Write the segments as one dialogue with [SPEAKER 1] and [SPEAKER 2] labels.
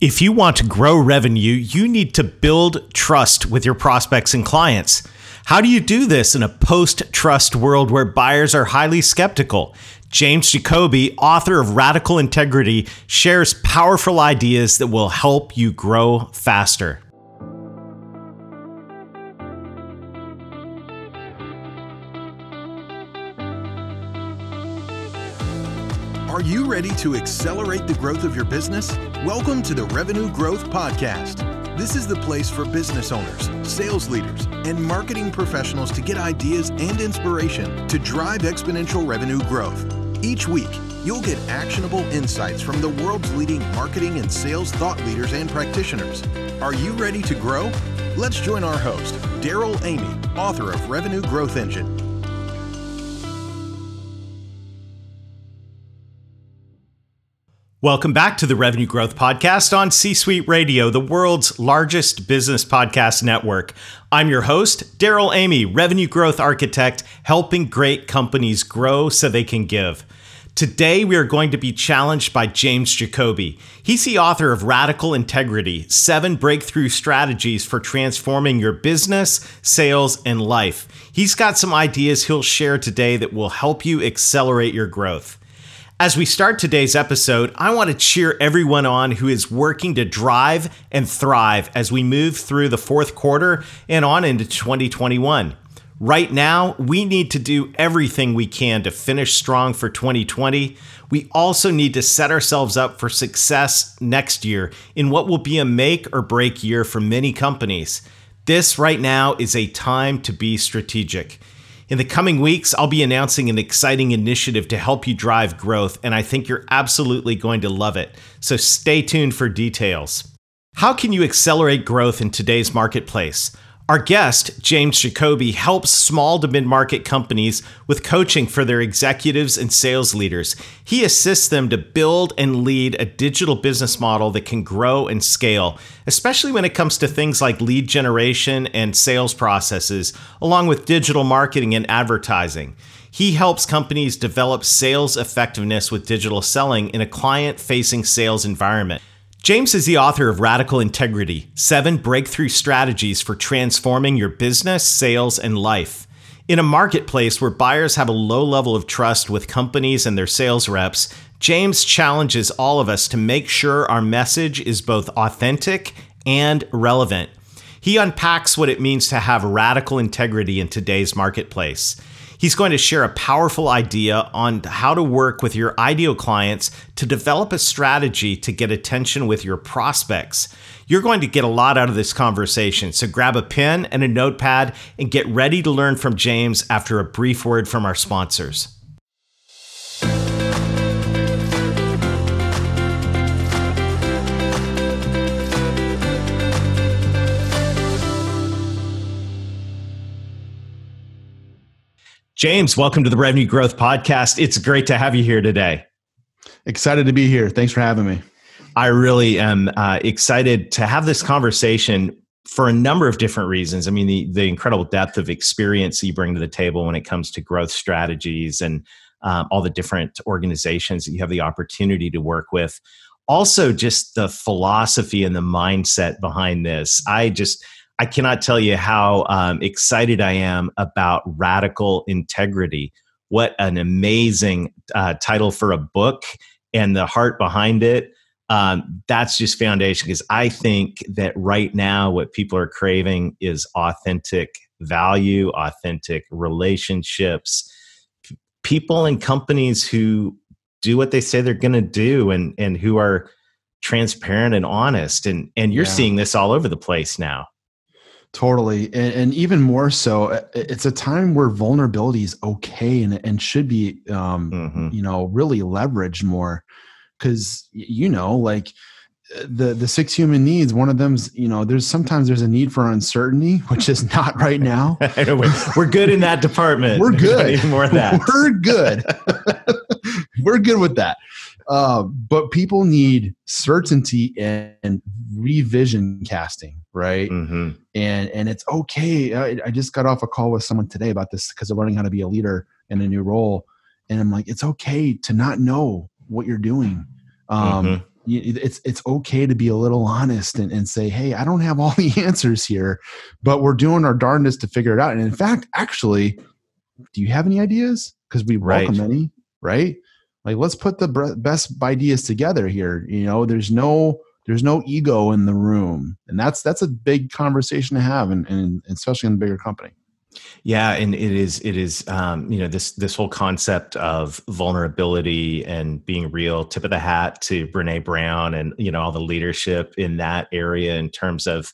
[SPEAKER 1] If you want to grow revenue, you need to build trust with your prospects and clients. How do you do this in a post trust world where buyers are highly skeptical? James Jacoby, author of Radical Integrity, shares powerful ideas that will help you grow faster.
[SPEAKER 2] Are you ready to accelerate the growth of your business? Welcome to the Revenue Growth Podcast. This is the place for business owners, sales leaders, and marketing professionals to get ideas and inspiration to drive exponential revenue growth. Each week, you'll get actionable insights from the world's leading marketing and sales thought leaders and practitioners. Are you ready to grow? Let's join our host, Daryl Amy, author of Revenue Growth Engine
[SPEAKER 1] Welcome back to the Revenue Growth Podcast on C Suite Radio, the world's largest business podcast network. I'm your host, Daryl Amy, Revenue Growth Architect, helping great companies grow so they can give. Today, we are going to be challenged by James Jacoby. He's the author of Radical Integrity Seven Breakthrough Strategies for Transforming Your Business, Sales, and Life. He's got some ideas he'll share today that will help you accelerate your growth. As we start today's episode, I want to cheer everyone on who is working to drive and thrive as we move through the fourth quarter and on into 2021. Right now, we need to do everything we can to finish strong for 2020. We also need to set ourselves up for success next year in what will be a make or break year for many companies. This right now is a time to be strategic. In the coming weeks, I'll be announcing an exciting initiative to help you drive growth, and I think you're absolutely going to love it. So stay tuned for details. How can you accelerate growth in today's marketplace? Our guest, James Jacoby, helps small to mid market companies with coaching for their executives and sales leaders. He assists them to build and lead a digital business model that can grow and scale, especially when it comes to things like lead generation and sales processes, along with digital marketing and advertising. He helps companies develop sales effectiveness with digital selling in a client facing sales environment. James is the author of Radical Integrity Seven Breakthrough Strategies for Transforming Your Business, Sales, and Life. In a marketplace where buyers have a low level of trust with companies and their sales reps, James challenges all of us to make sure our message is both authentic and relevant. He unpacks what it means to have radical integrity in today's marketplace. He's going to share a powerful idea on how to work with your ideal clients to develop a strategy to get attention with your prospects. You're going to get a lot out of this conversation, so grab a pen and a notepad and get ready to learn from James after a brief word from our sponsors. James, welcome to the Revenue Growth Podcast. It's great to have you here today.
[SPEAKER 3] Excited to be here. Thanks for having me.
[SPEAKER 1] I really am uh, excited to have this conversation for a number of different reasons. I mean, the, the incredible depth of experience you bring to the table when it comes to growth strategies and um, all the different organizations that you have the opportunity to work with. Also, just the philosophy and the mindset behind this. I just, I cannot tell you how um, excited I am about radical integrity. What an amazing uh, title for a book and the heart behind it. Um, that's just foundation because I think that right now what people are craving is authentic value, authentic relationships, people and companies who do what they say they're going to do and and who are transparent and honest and and you're yeah. seeing this all over the place now
[SPEAKER 3] Totally. And, and, even more so, it's a time where vulnerability is okay and, and should be, um, mm-hmm. you know, really leveraged more. Cause, you know, like uh, the, the six human needs, one of them's, you know, there's sometimes there's a need for uncertainty, which is not right now.
[SPEAKER 1] we're good in that department.
[SPEAKER 3] We're good.
[SPEAKER 1] more that.
[SPEAKER 3] We're good. we're good with that. Uh, but people need certainty and revision casting, right? Mm-hmm. And and it's okay. I, I, just got off a call with someone today about this because they're learning how to be a leader in a new role, and I'm like, it's okay to not know what you're doing. Um, mm-hmm. it's it's okay to be a little honest and, and say hey i don't have all the answers here but we're doing our darndest to figure it out and in fact actually do you have any ideas because we welcome right. any right like let's put the best ideas together here you know there's no there's no ego in the room and that's that's a big conversation to have and, and especially in a bigger company
[SPEAKER 1] yeah, and it is it is um, you know this this whole concept of vulnerability and being real. Tip of the hat to Brene Brown and you know all the leadership in that area in terms of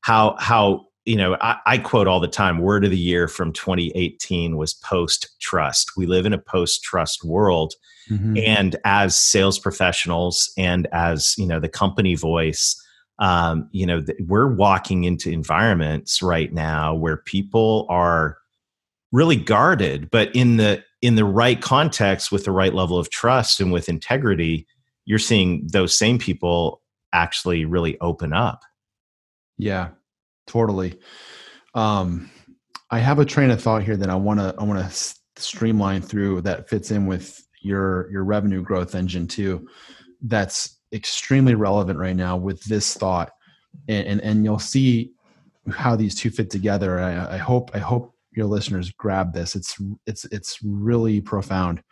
[SPEAKER 1] how how you know I, I quote all the time. Word of the year from 2018 was post trust. We live in a post trust world, mm-hmm. and as sales professionals and as you know the company voice um, you know, th- we're walking into environments right now where people are really guarded, but in the in the right context with the right level of trust and with integrity, you're seeing those same people actually really open up.
[SPEAKER 3] Yeah, totally. Um, I have a train of thought here that I want to I want to streamline through that fits in with your your revenue growth engine too. That's extremely relevant right now with this thought, and and, and you'll see how these two fit together. I, I hope I hope your listeners grab this. It's it's it's really profound.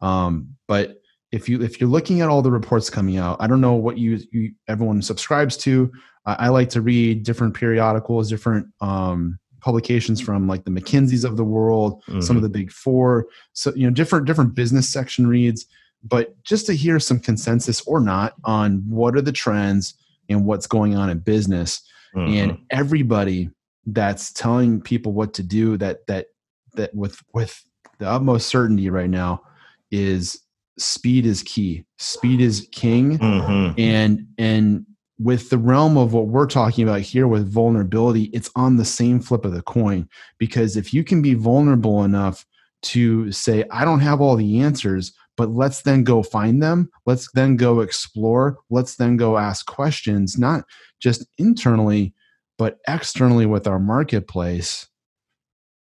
[SPEAKER 3] Um, but if you if you're looking at all the reports coming out, I don't know what you, you everyone subscribes to. I, I like to read different periodicals, different um, publications from like the McKinseys of the world, mm-hmm. some of mm-hmm. the big four. So you know, different different business section reads but just to hear some consensus or not on what are the trends and what's going on in business mm-hmm. and everybody that's telling people what to do that that that with with the utmost certainty right now is speed is key speed is king mm-hmm. and and with the realm of what we're talking about here with vulnerability it's on the same flip of the coin. Because if you can be vulnerable enough to say i don't have all the answers but let's then go find them. Let's then go explore. Let's then go ask questions not just internally but externally with our marketplace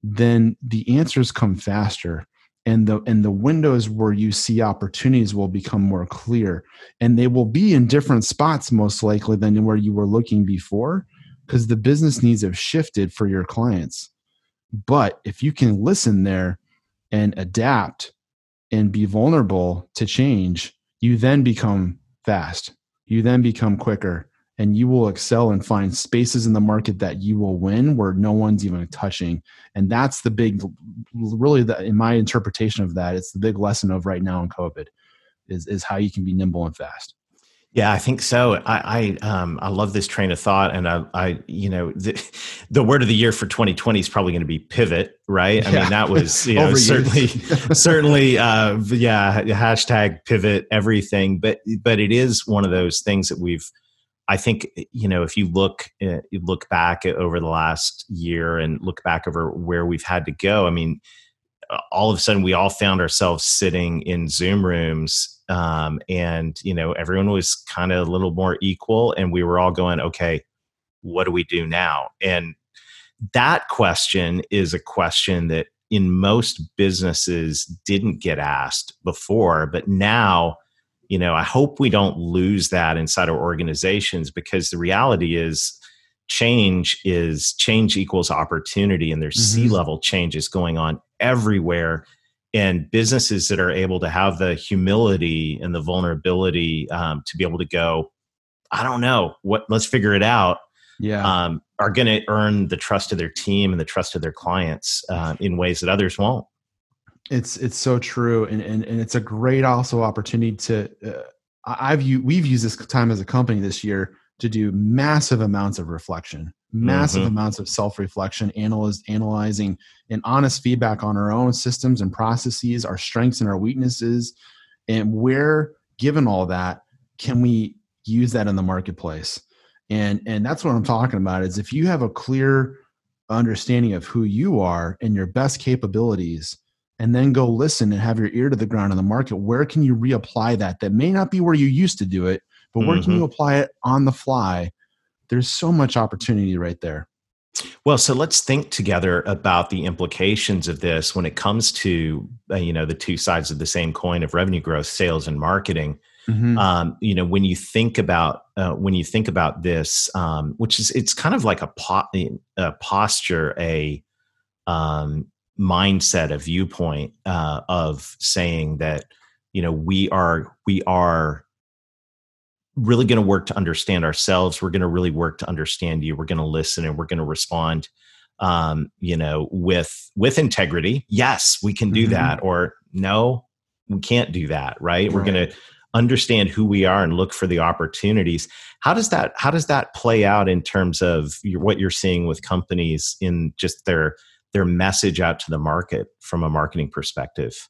[SPEAKER 3] then the answers come faster and the and the windows where you see opportunities will become more clear. And they will be in different spots most likely than where you were looking before because the business needs have shifted for your clients. But if you can listen there and adapt and be vulnerable to change, you then become fast. You then become quicker and you will excel and find spaces in the market that you will win where no one's even touching. And that's the big, really, the, in my interpretation of that, it's the big lesson of right now in COVID is, is how you can be nimble and fast.
[SPEAKER 1] Yeah, I think so. I I, um, I love this train of thought, and I, I you know the, the word of the year for 2020 is probably going to be pivot, right? I yeah. mean that was you know certainly certainly uh, yeah hashtag pivot everything, but but it is one of those things that we've I think you know if you look uh, you look back over the last year and look back over where we've had to go. I mean, all of a sudden we all found ourselves sitting in Zoom rooms um, and you know everyone was kind of a little more equal and we were all going okay what do we do now and that question is a question that in most businesses didn't get asked before but now you know i hope we don't lose that inside our organizations because the reality is change is change equals opportunity and there's mm-hmm. c-level changes going on everywhere. And businesses that are able to have the humility and the vulnerability um, to be able to go i don't know what let's figure it out
[SPEAKER 3] yeah. um,
[SPEAKER 1] are going to earn the trust of their team and the trust of their clients uh, in ways that others won't
[SPEAKER 3] it's it's so true and and, and it's a great also opportunity to uh, i've we've used this time as a company this year to do massive amounts of reflection massive mm-hmm. amounts of self-reflection analyze, analyzing and honest feedback on our own systems and processes our strengths and our weaknesses and where given all that can we use that in the marketplace and and that's what i'm talking about is if you have a clear understanding of who you are and your best capabilities and then go listen and have your ear to the ground in the market where can you reapply that that may not be where you used to do it but where mm-hmm. can you apply it on the fly there's so much opportunity right there.
[SPEAKER 1] Well, so let's think together about the implications of this when it comes to uh, you know the two sides of the same coin of revenue growth, sales and marketing. mm-hmm. um, you know when you think about uh, when you think about this um, which is it's kind of like a, po- a posture a um, mindset a viewpoint uh, of saying that you know we are we are really going to work to understand ourselves. We're going to really work to understand you. We're going to listen and we're going to respond um, you know with with integrity. Yes we can do mm-hmm. that or no we can't do that right, right. we're going to understand who we are and look for the opportunities. How does that how does that play out in terms of your, what you're seeing with companies in just their their message out to the market from a marketing perspective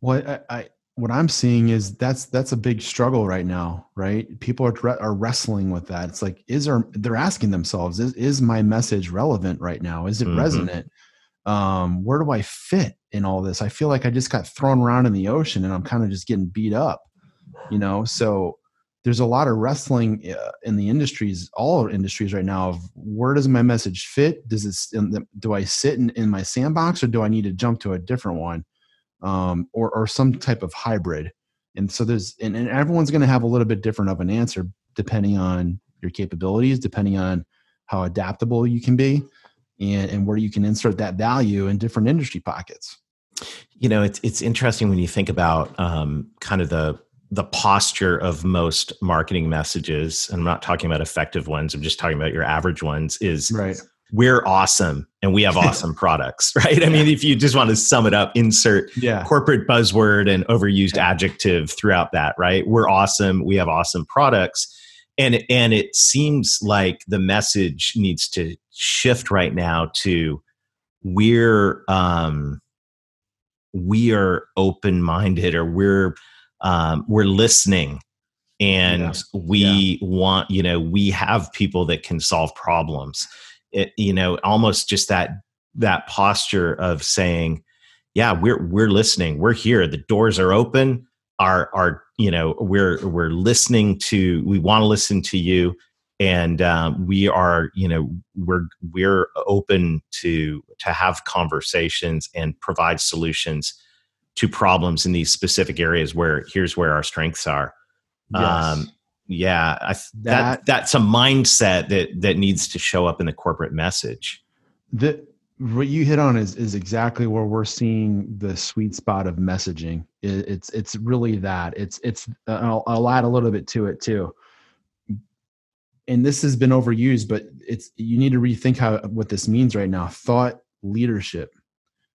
[SPEAKER 3] well I, I what I'm seeing is that's that's a big struggle right now, right? People are are wrestling with that. It's like, is there? They're asking themselves, is is my message relevant right now? Is it mm-hmm. resonant? Um, where do I fit in all this? I feel like I just got thrown around in the ocean, and I'm kind of just getting beat up, you know. So there's a lot of wrestling uh, in the industries, all industries right now. Of where does my message fit? Does it? Do I sit in, in my sandbox, or do I need to jump to a different one? um, or or some type of hybrid. And so there's and, and everyone's going to have a little bit different of an answer depending on your capabilities, depending on how adaptable you can be, and and where you can insert that value in different industry pockets.
[SPEAKER 1] You know, it's it's interesting when you think about um, kind of the the posture of most marketing messages. And I'm not talking about effective ones. I'm just talking about your average ones. Is
[SPEAKER 3] right
[SPEAKER 1] we're awesome and we have awesome products, right? I mean, if you just want to sum it up, insert
[SPEAKER 3] yeah.
[SPEAKER 1] corporate buzzword and overused yeah. adjective throughout that, right? We're awesome, we have awesome products. And and it seems like the message needs to shift right now to we're um we are open-minded or we're um we're listening and yeah. we want you know we have people that can solve problems. It, you know almost just that that posture of saying yeah we're we're listening. We're here. The doors are open. Our our you know we're we're listening to we want to listen to you. And um, we are you know we're we're open to to have conversations and provide solutions to problems in these specific areas where here's where our strengths are. Yes. um, yeah I, that, that that's a mindset that that needs to show up in the corporate message.
[SPEAKER 3] The what you hit on is is exactly where we're seeing the sweet spot of messaging. It, it's it's really that. It's it's I'll, I'll add a little bit to it too. And this has been overused but it's you need to rethink how what this means right now. Thought leadership.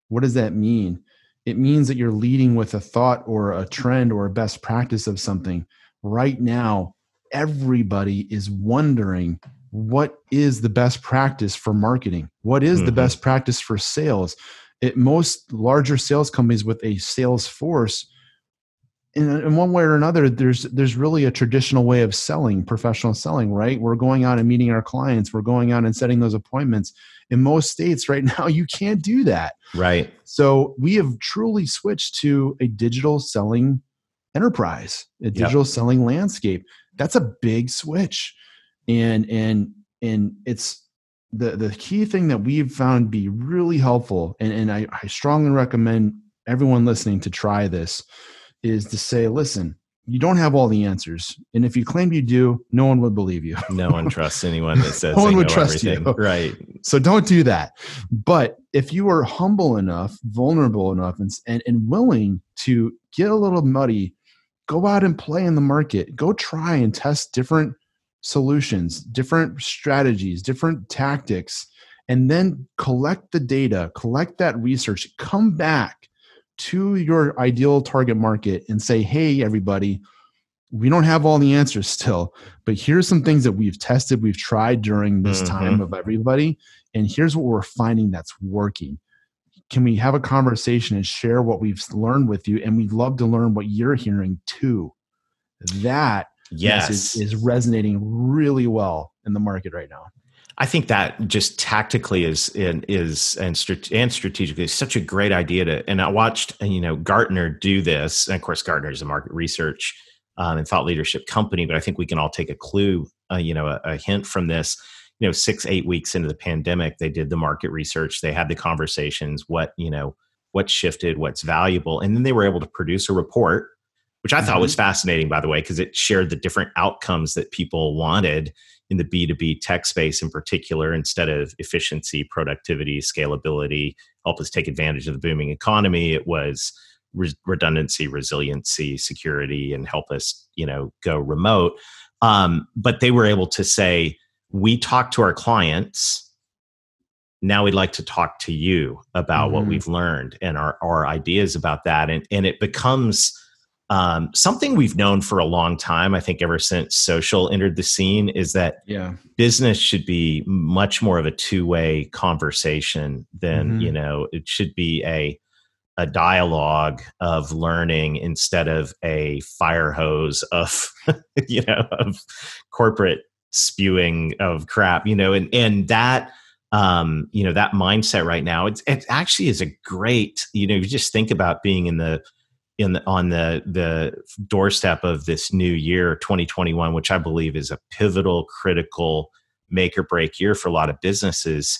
[SPEAKER 3] What does that mean it means that you're leading with a thought or a trend or a best practice of something right now everybody is wondering what is the best practice for marketing? What is mm-hmm. the best practice for sales? It, most larger sales companies with a sales force, in, in one way or another, there's there's really a traditional way of selling, professional selling, right? We're going out and meeting our clients. We're going out and setting those appointments. In most states right now, you can't do that.
[SPEAKER 1] Right.
[SPEAKER 3] So we have truly switched to a digital selling enterprise, a digital yep. selling landscape that's a big switch and and and it's the the key thing that we've found be really helpful and, and I, I strongly recommend everyone listening to try this is to say listen you don't have all the answers. And if you claim you do no one would believe you.
[SPEAKER 1] No one trusts anyone that says
[SPEAKER 3] no one would trust
[SPEAKER 1] everything.
[SPEAKER 3] you
[SPEAKER 1] right.
[SPEAKER 3] So don't do that. But if you are humble enough vulnerable enough and, and, and willing to get a little muddy go out and play in the market. Go try and test different solutions different strategies different tactics and then collect the data collect that research come back to your ideal target market and say hey everybody we don't have all the answers still but here's some things that we've tested we've tried during this mm-hmm. time of everybody and here's what we're finding that's working. Can we have a conversation and share what we've learned with you? And we'd love to learn what you're hearing too. That
[SPEAKER 1] yes.
[SPEAKER 3] is resonating really well in the market right now
[SPEAKER 1] I think that just tactically is is and and strategically is such a great idea to. And I watched you know Gartner do this, and of course Gartner is a market research um, and thought leadership company, but I think we can all take a clue, uh, you know, a, a, hint from this you know six eight weeks into the pandemic they did the market research they had the conversations what you know what shifted what's valuable and then they were able to produce a report which I thought was mm-hmm. fascinating, by the way, because it shared the different outcomes that people wanted in the B2B tech space in particular, instead of efficiency, productivity, scalability, help us take advantage of the booming economy. It was re- redundancy, resiliency, security, and help us, you know, go remote. Um, but they were able to say, we talk to our clients. Now we'd like to talk to you about mm-hmm. what we've learned and our, our ideas about that. And, and it becomes um, something we've known for a long time, I think, ever since social entered the scene, is that
[SPEAKER 3] yeah.
[SPEAKER 1] business should be much more of a two way conversation than mm-hmm. you know it should be a a dialogue of learning instead of a fire hose of you know of corporate spewing of crap you know and and that um you know that mindset right now it's it actually is a great you know you just think about being in the in the, on the the doorstep of this new year 2021 which i believe is a pivotal critical make or break year for a lot of businesses.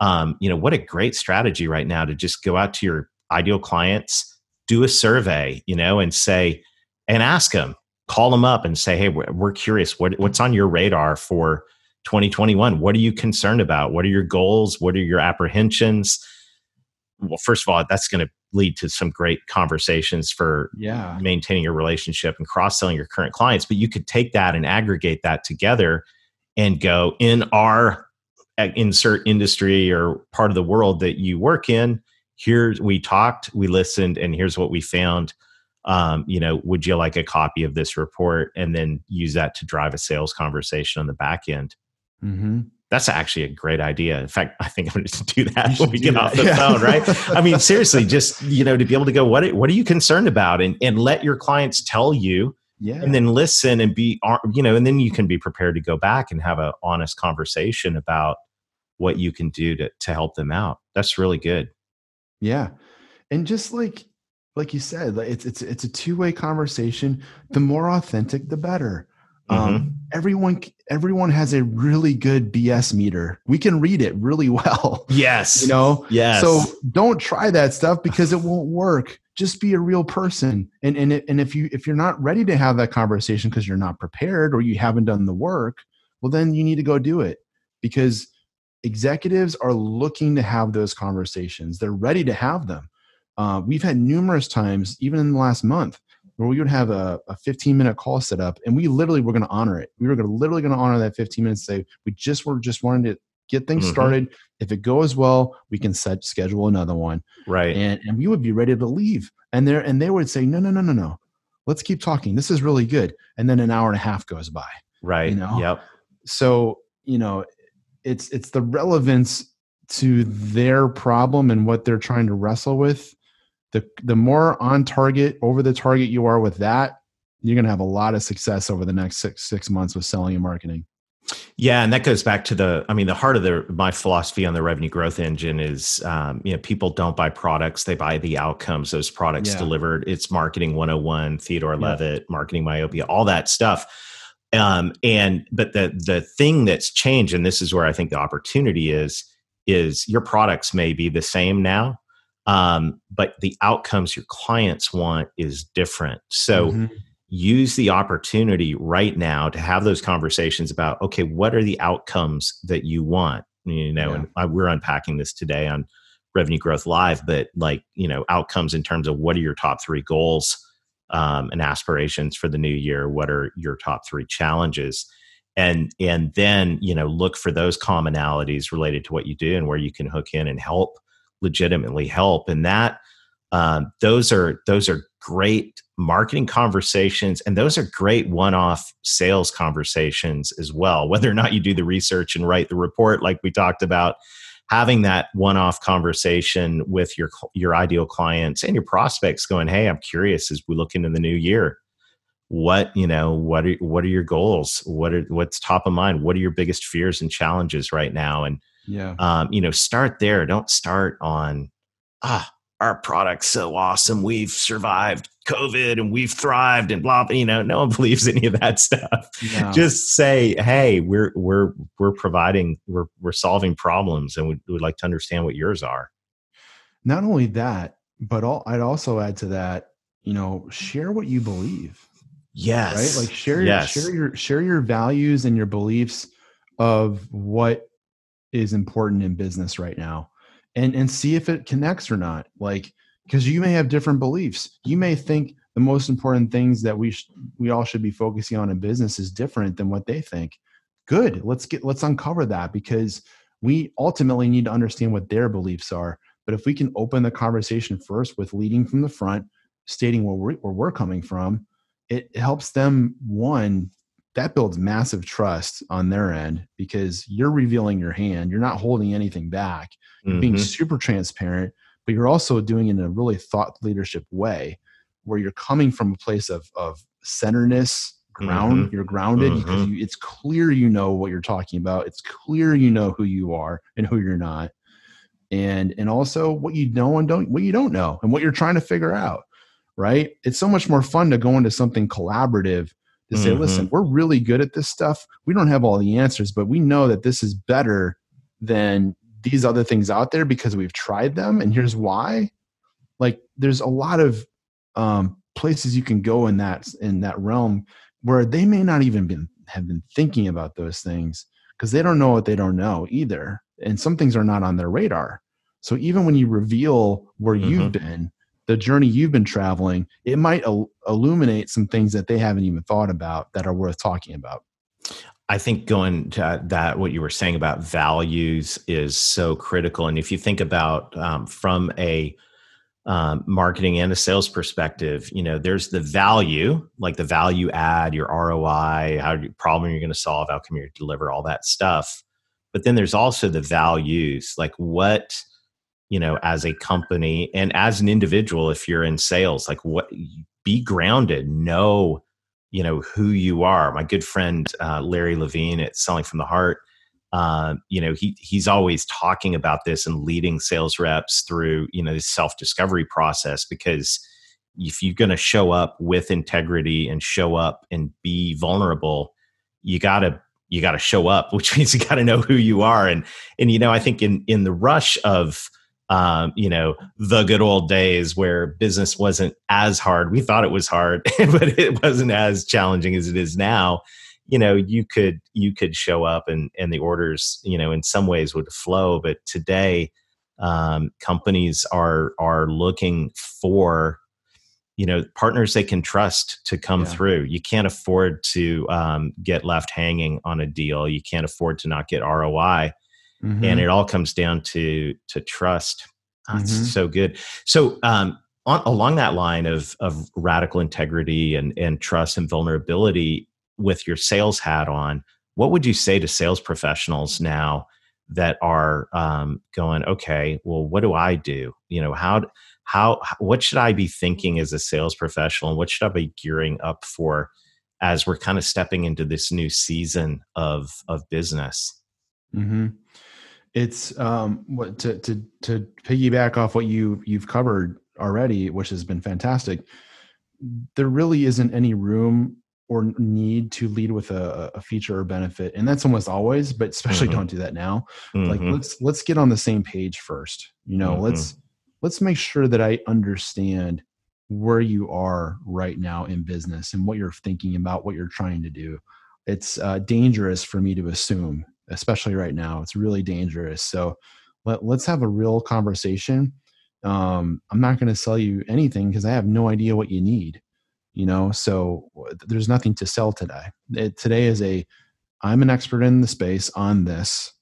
[SPEAKER 1] Um, you know what a great strategy right now to just go out to your ideal clients do a survey you know and say and ask them call them up and say hey we're, we're curious. What, what's on your radar for 2021 what are you concerned about? What are your goals? What are your apprehensions? Well first of all that's going to lead to some great conversations for
[SPEAKER 3] yeah.
[SPEAKER 1] maintaining your relationship and cross-selling your current clients but you could take that and aggregate that together and go in our uh, insert industry or part of the world that you work in here we talked we listened and here's what we found. Um, you know would you like a copy of this report? And then use that to drive a sales conversation on the back end.
[SPEAKER 3] Mm-hmm
[SPEAKER 1] that's actually a great idea. In fact, I think I'm going to do that when we get off the yeah. phone, right? I mean, seriously, just you know, to be able to go, what are, what are you concerned about, and and let your clients tell you,
[SPEAKER 3] yeah,
[SPEAKER 1] and then listen and be, you know, and then you can be prepared to go back and have an honest conversation about what you can do to to help them out. That's really good.
[SPEAKER 3] Yeah, and just like like you said, it's it's it's a two way conversation. The more authentic, the better. Um, mm-hmm. Um, everyone everyone has a really good BS meter. We can read it really well.
[SPEAKER 1] Yes.
[SPEAKER 3] You know?
[SPEAKER 1] Yes.
[SPEAKER 3] So don't try that stuff because it won't work. Just be a real person. And and it, and if you if you're not ready to have that conversation because you're not prepared or you haven't done the work, well then you need to go do it. Because executives are looking to have those conversations. They're ready to have them. Uh, we've had numerous times, even in the last month, where we would have a, a 15 minute call set up and we literally were going to honor it. We were to literally going to honor that 15 minutes. Say we just were just wanted to get things mm-hmm. started. If it goes well, we can set schedule another one.
[SPEAKER 1] Right.
[SPEAKER 3] And and we would be ready to leave. And there and they would say, no, no, no, no, no. Let's keep talking. This is really good. And then an hour and a half goes by.
[SPEAKER 1] Right. You know. Yep.
[SPEAKER 3] So you know, it's it's the relevance to their problem and what they're trying to wrestle with the the more on target over the target you are with that you're going to have a lot of success over the next six six months with selling and marketing
[SPEAKER 1] yeah and that goes back to the i mean the heart of the my philosophy on the revenue growth engine is um, you know people don't buy products they buy the outcomes those products yeah. delivered it's marketing 101 theodore yeah. levitt marketing myopia all that stuff um, and but the the thing that's changed and this is where i think the opportunity is is your products may be the same now um, but the outcomes your clients want is different. So mm-hmm. use the opportunity right now to have those conversations about okay, what are the outcomes that you want? You know, yeah. and I, we're unpacking this today on Revenue Growth Live, but like you know, outcomes in terms of what are your top three goals um, and aspirations for the new year? What are your top three challenges? and and then you know look for those commonalities related to what you do and where you can hook in and help legitimately help. And that um, those are those are great marketing conversations and those are great one-off sales conversations as well whether or not you do the research and write the report like we talked about having that one-off conversation with your your ideal clients and your prospects going hey i'm curious as we look into the new year what you know what are what are your goals? What are what's top of mind? What are your biggest fears and challenges right now? And
[SPEAKER 3] yeah.
[SPEAKER 1] Um, you know, start there. Don't start on, ah, our product's so awesome. We've survived COVID and we've thrived and blah, blah. You know, no one believes any of that stuff. No. Just say, hey, we're we're we're providing, we're we're solving problems, and we would like to understand what yours are.
[SPEAKER 3] Not only that, but all, I'd also add to that you know, share what you believe.
[SPEAKER 1] Yes.
[SPEAKER 3] Right? Like share
[SPEAKER 1] yes.
[SPEAKER 3] share your share your values and your beliefs of what is important in business right now. And and see if it connects or not. Like because you may have different beliefs. You may think the most important things that we sh- we all should be focusing on in business is different than what they think. Good. Let's get let's uncover that because we ultimately need to understand what their beliefs are. But if we can open the conversation first with leading from the front, stating where we're, where we're coming from, it helps them one that builds massive trust on their end because you're revealing your hand you're not holding anything back you're mm-hmm. being super transparent but you're also doing it in a really thought leadership way where you're coming from a place of of centerness ground mm-hmm. you're grounded mm-hmm. because you, it's clear you know what you're talking about it's clear you know who you are and who you're not and and also what you know and don't what you don't know and what you're trying to figure out right it's so much more fun to go into something collaborative to say mm-hmm. listen we're really good at this stuff we don't have all the answers but we know that this is better than these other things out there because we've tried them and here's why like there's a lot of um, places you can go in that in that realm where they may not even been have been thinking about those things because they don't know what they don't know either and some things are not on their radar so even when you reveal where mm-hmm. you've been the journey you've been traveling it might il- illuminate some things that they haven't even thought about that are worth talking about
[SPEAKER 1] I think going to that, what you were saying about values is so critical. And if you think about um, from a um, marketing and a sales perspective, you know, there's the value, like the value add, your ROI, how problem you're going to solve, how come you deliver all that stuff. But then there's also the values, like what, you know, as a company and as an individual, if you're in sales, like what, be grounded, know you know who you are. My good friend uh, Larry Levine at Selling from the Heart, uh, you know he he's always talking about this and leading sales reps through you know this self discovery process because if you're going to show up with integrity and show up and be vulnerable, you got to you got to show up, which means you got to know who you are. And and you know I think in in the rush of um, you know, the good old days where business wasn't as hard. We thought it was hard, but it wasn't as challenging as it is now. You know, you could you could show up and and the orders, you know, in some ways would flow. But today, um, companies are are looking for you know partners they can trust to come yeah. through you can't afford to um, get left hanging on a deal you can't afford to not get roi mm-hmm. and it all comes down to to trust. That's mm-hmm. so good. So um, on, along that line of of radical integrity and and trust and vulnerability, with your sales hat on, what would you say to sales professionals now? that are um, going okay well what do i do you know how how what should i be thinking as a sales professional and what should i be gearing up for as we're kind of stepping into this new season of of business
[SPEAKER 3] mm-hmm it's um what to to to piggyback off what you you've covered already which has been fantastic there really isn't any room or need to lead with a, a feature or benefit and that's almost always but especially mm-hmm. don't do that now mm-hmm. like let's let's get on the same page first you know mm-hmm. let's let's make sure that i understand where you are right now in business and what you're thinking about what you're trying to do it's uh, dangerous for me to assume especially right now. It's really dangerous. So let, let's have a real conversation. Um, I'm not going to sell you anything because I have no idea what you need. You know, so there's nothing to sell today. It, today is a I'm an expert in the space on this.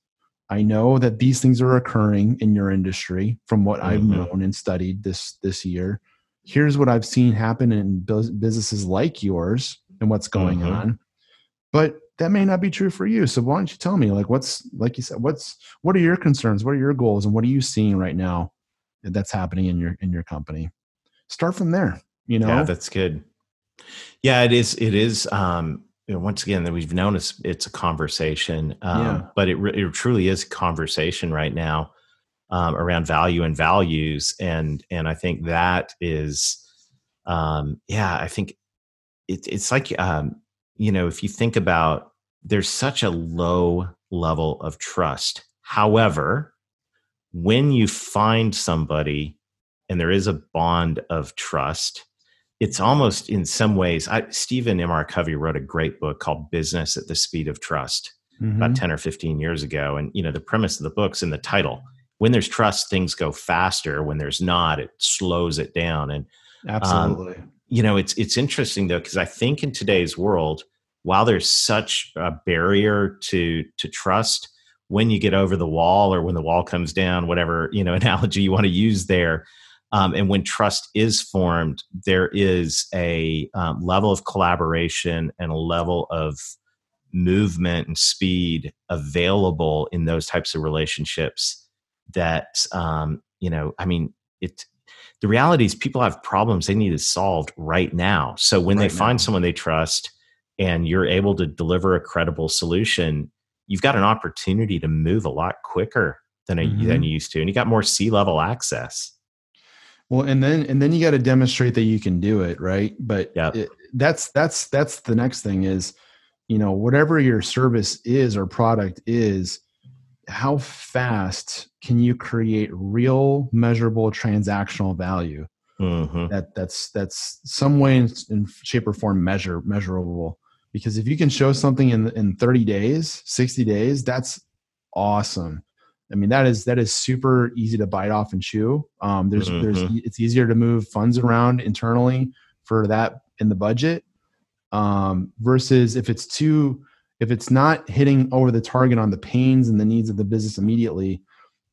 [SPEAKER 3] I know that these things are occurring in your industry from what mm-hmm. I've known and studied this this year. Here's what I've seen happen in businesses like yours and what's going mm-hmm. on. But that may not be true for you. So why don't you tell me, like, what's like you said, what's what are your concerns? What are your goals, and what are you seeing right now that's happening in your in your company? Start from there. You know,
[SPEAKER 1] yeah, that's good. Yeah, it is. It is. Um, you know, once again, that we've known it's, it's a conversation, um, yeah. but it it truly is a conversation right now um, around value and values, and and I think that is, um, yeah, I think it, it's like um, you know, if you think about there's such a low level of trust. However, when you find somebody and there is a bond of trust, it's almost in some ways. I, Stephen M. R. Covey wrote a great book called Business at the Speed of Trust mm-hmm. about 10 or 15 years ago. And, you know, the premise of the book's in the title. When there's trust, things go faster. When there's not, it slows it down. And
[SPEAKER 3] um, absolutely, um,
[SPEAKER 1] you know, it's it's interesting though because I think in today's world, while there's such a barrier to to trust, when you get over the wall or when the wall comes down, whatever you know analogy you want to use there, um, and when trust is formed, there is a um, level of collaboration and a level of movement and speed available in those types of relationships that um, you know i mean it the reality is people have problems they need it solved right now so when right they find someone they trust and you're able to deliver a credible solution you've got an opportunity to move a lot quicker than, a, mm-hmm. than you used to and you got more C level access
[SPEAKER 3] well, and then and then you got to demonstrate that you can do it, right? But
[SPEAKER 1] yeah,
[SPEAKER 3] that's that's that's the next thing is, you know, whatever your service is or product is, how fast can you create real, measurable, transactional value? Mm-hmm. That that's that's some way in, in shape or form measure measurable. Because if you can show something in in 30 days, 60 days, that's awesome. I mean, that is that is super easy to bite off and chew. Um, there's mm-hmm. there's it's easier to move funds around internally for that in the budget um, versus if it's too if it's not hitting over the target on the pains and the needs of the business immediately.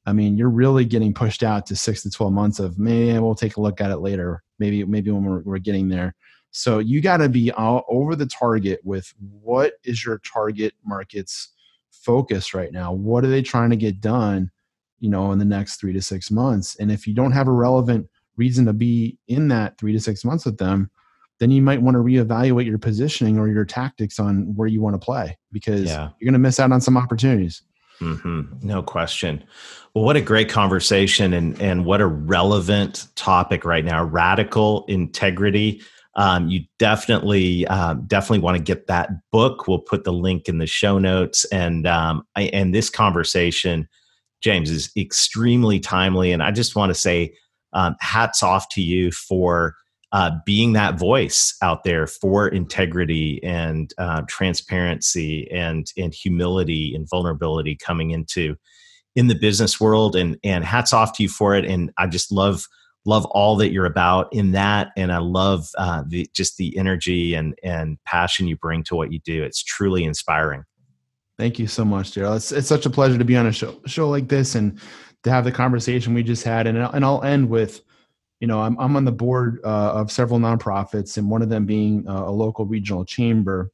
[SPEAKER 3] I mean, you're really getting pushed out to six to twelve months of maybe we'll take a look at it later. Maybe maybe when we're, we're getting there. So you got to be all over the target with what is your target market's focus right now? What are they trying to get done, you know, in the next three to six months? And if you don't have a relevant reason to be in that three to six months with them, then you might want to reevaluate your positioning or your tactics on where you want to play because yeah. you're going to miss out on some opportunities.
[SPEAKER 1] Mm-hmm. No question. Well, what a great conversation and and what a relevant topic right now. Radical integrity um, you definitely um, definitely want to get that book. We'll put the link in the show notes. And um, I, and this conversation, James, is extremely timely. And I just want to say, um, hats off to you for uh, being that voice out there for integrity and uh, transparency and and humility and vulnerability coming into in the business world. And and hats off to you for it. And I just love love all that you're about in that and i love uh, the, just the energy and, and passion you bring to what you do it's truly inspiring
[SPEAKER 3] thank you so much Daryl. It's, it's such a pleasure to be on a show, show like this and to have the conversation we just had and, and i'll end with you know i'm, I'm on the board uh, of several nonprofits and one of them being uh, a local regional chamber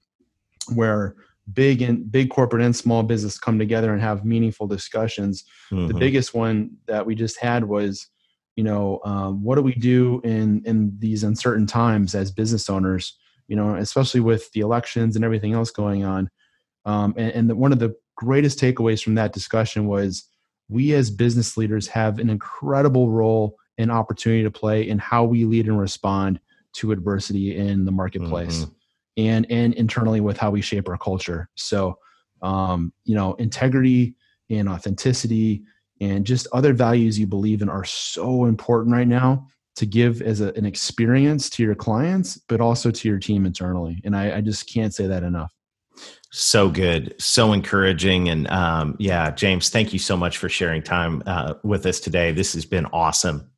[SPEAKER 3] where big and big corporate and small business come together and have meaningful discussions mm-hmm. the biggest one that we just had was you know um, what do we do in in these uncertain times as business owners you know especially with the elections and everything else going on um, and, and the, one of the greatest takeaways from that discussion was we as business leaders have an incredible role and opportunity to play in how we lead and respond to adversity in the marketplace mm-hmm. and and internally with how we shape our culture so um, you know integrity and authenticity and just other values you believe in are so important right now to give as a, an experience to your clients, but also to your team internally. And I, I just can't say that enough.
[SPEAKER 1] So good, so encouraging, and um, yeah, James, thank you so much for sharing time uh, with us today. This has been awesome.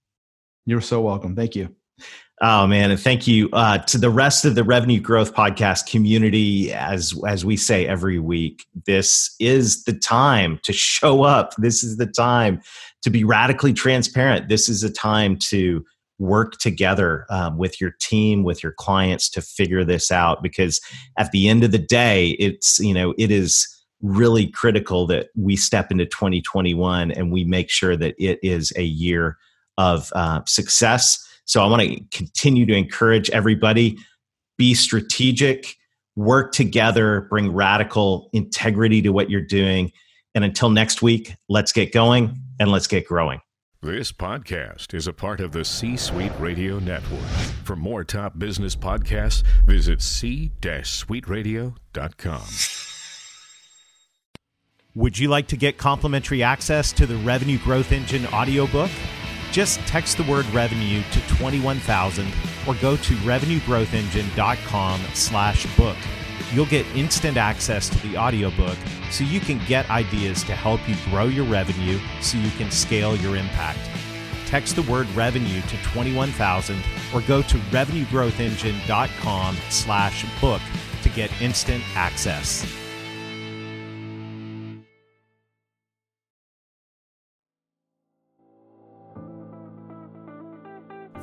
[SPEAKER 3] You're so welcome. Thank you.
[SPEAKER 1] Oh man, and thank you uh, to the rest of the Revenue Growth Podcast community. As as we say every week, this is the time to show up. This is the time to be radically transparent. This is a time to work together um, with your team, with your clients to figure this out. Because at the end of the day, it's you know it is really critical that we step into 2021 and we make sure that it is a year of uh, success so I want to continue to encourage everybody be strategic, work together, bring radical integrity to what you're doing. And until next week, let's get going and let's get growing.
[SPEAKER 4] This podcast is a part of the C Suite Radio Network. For more top business podcasts, visit c-suiteradio.com.
[SPEAKER 1] Would you like to get complimentary access to the Revenue Growth Engine audiobook? Just text the word revenue to 21000 or go to revenuegrowthengine.com slash book. You'll get instant access to the audiobook so you can get ideas to help you grow your revenue so you can scale your impact. Text the word revenue to 21000 or go to revenuegrowthengine.com slash book to get instant access.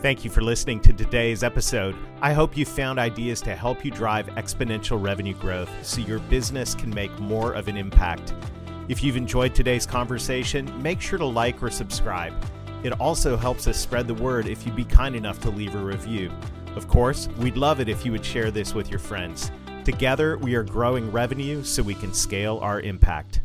[SPEAKER 1] Thank you for listening to today's episode. I hope you found ideas to help you drive exponential revenue growth so your business can make more of an impact. If you've enjoyed today's conversation, make sure to like or subscribe. It also helps us spread the word if you'd be kind enough to leave a review. Of course, we'd love it if you would share this with your friends. Together, we are growing revenue so we can scale our impact.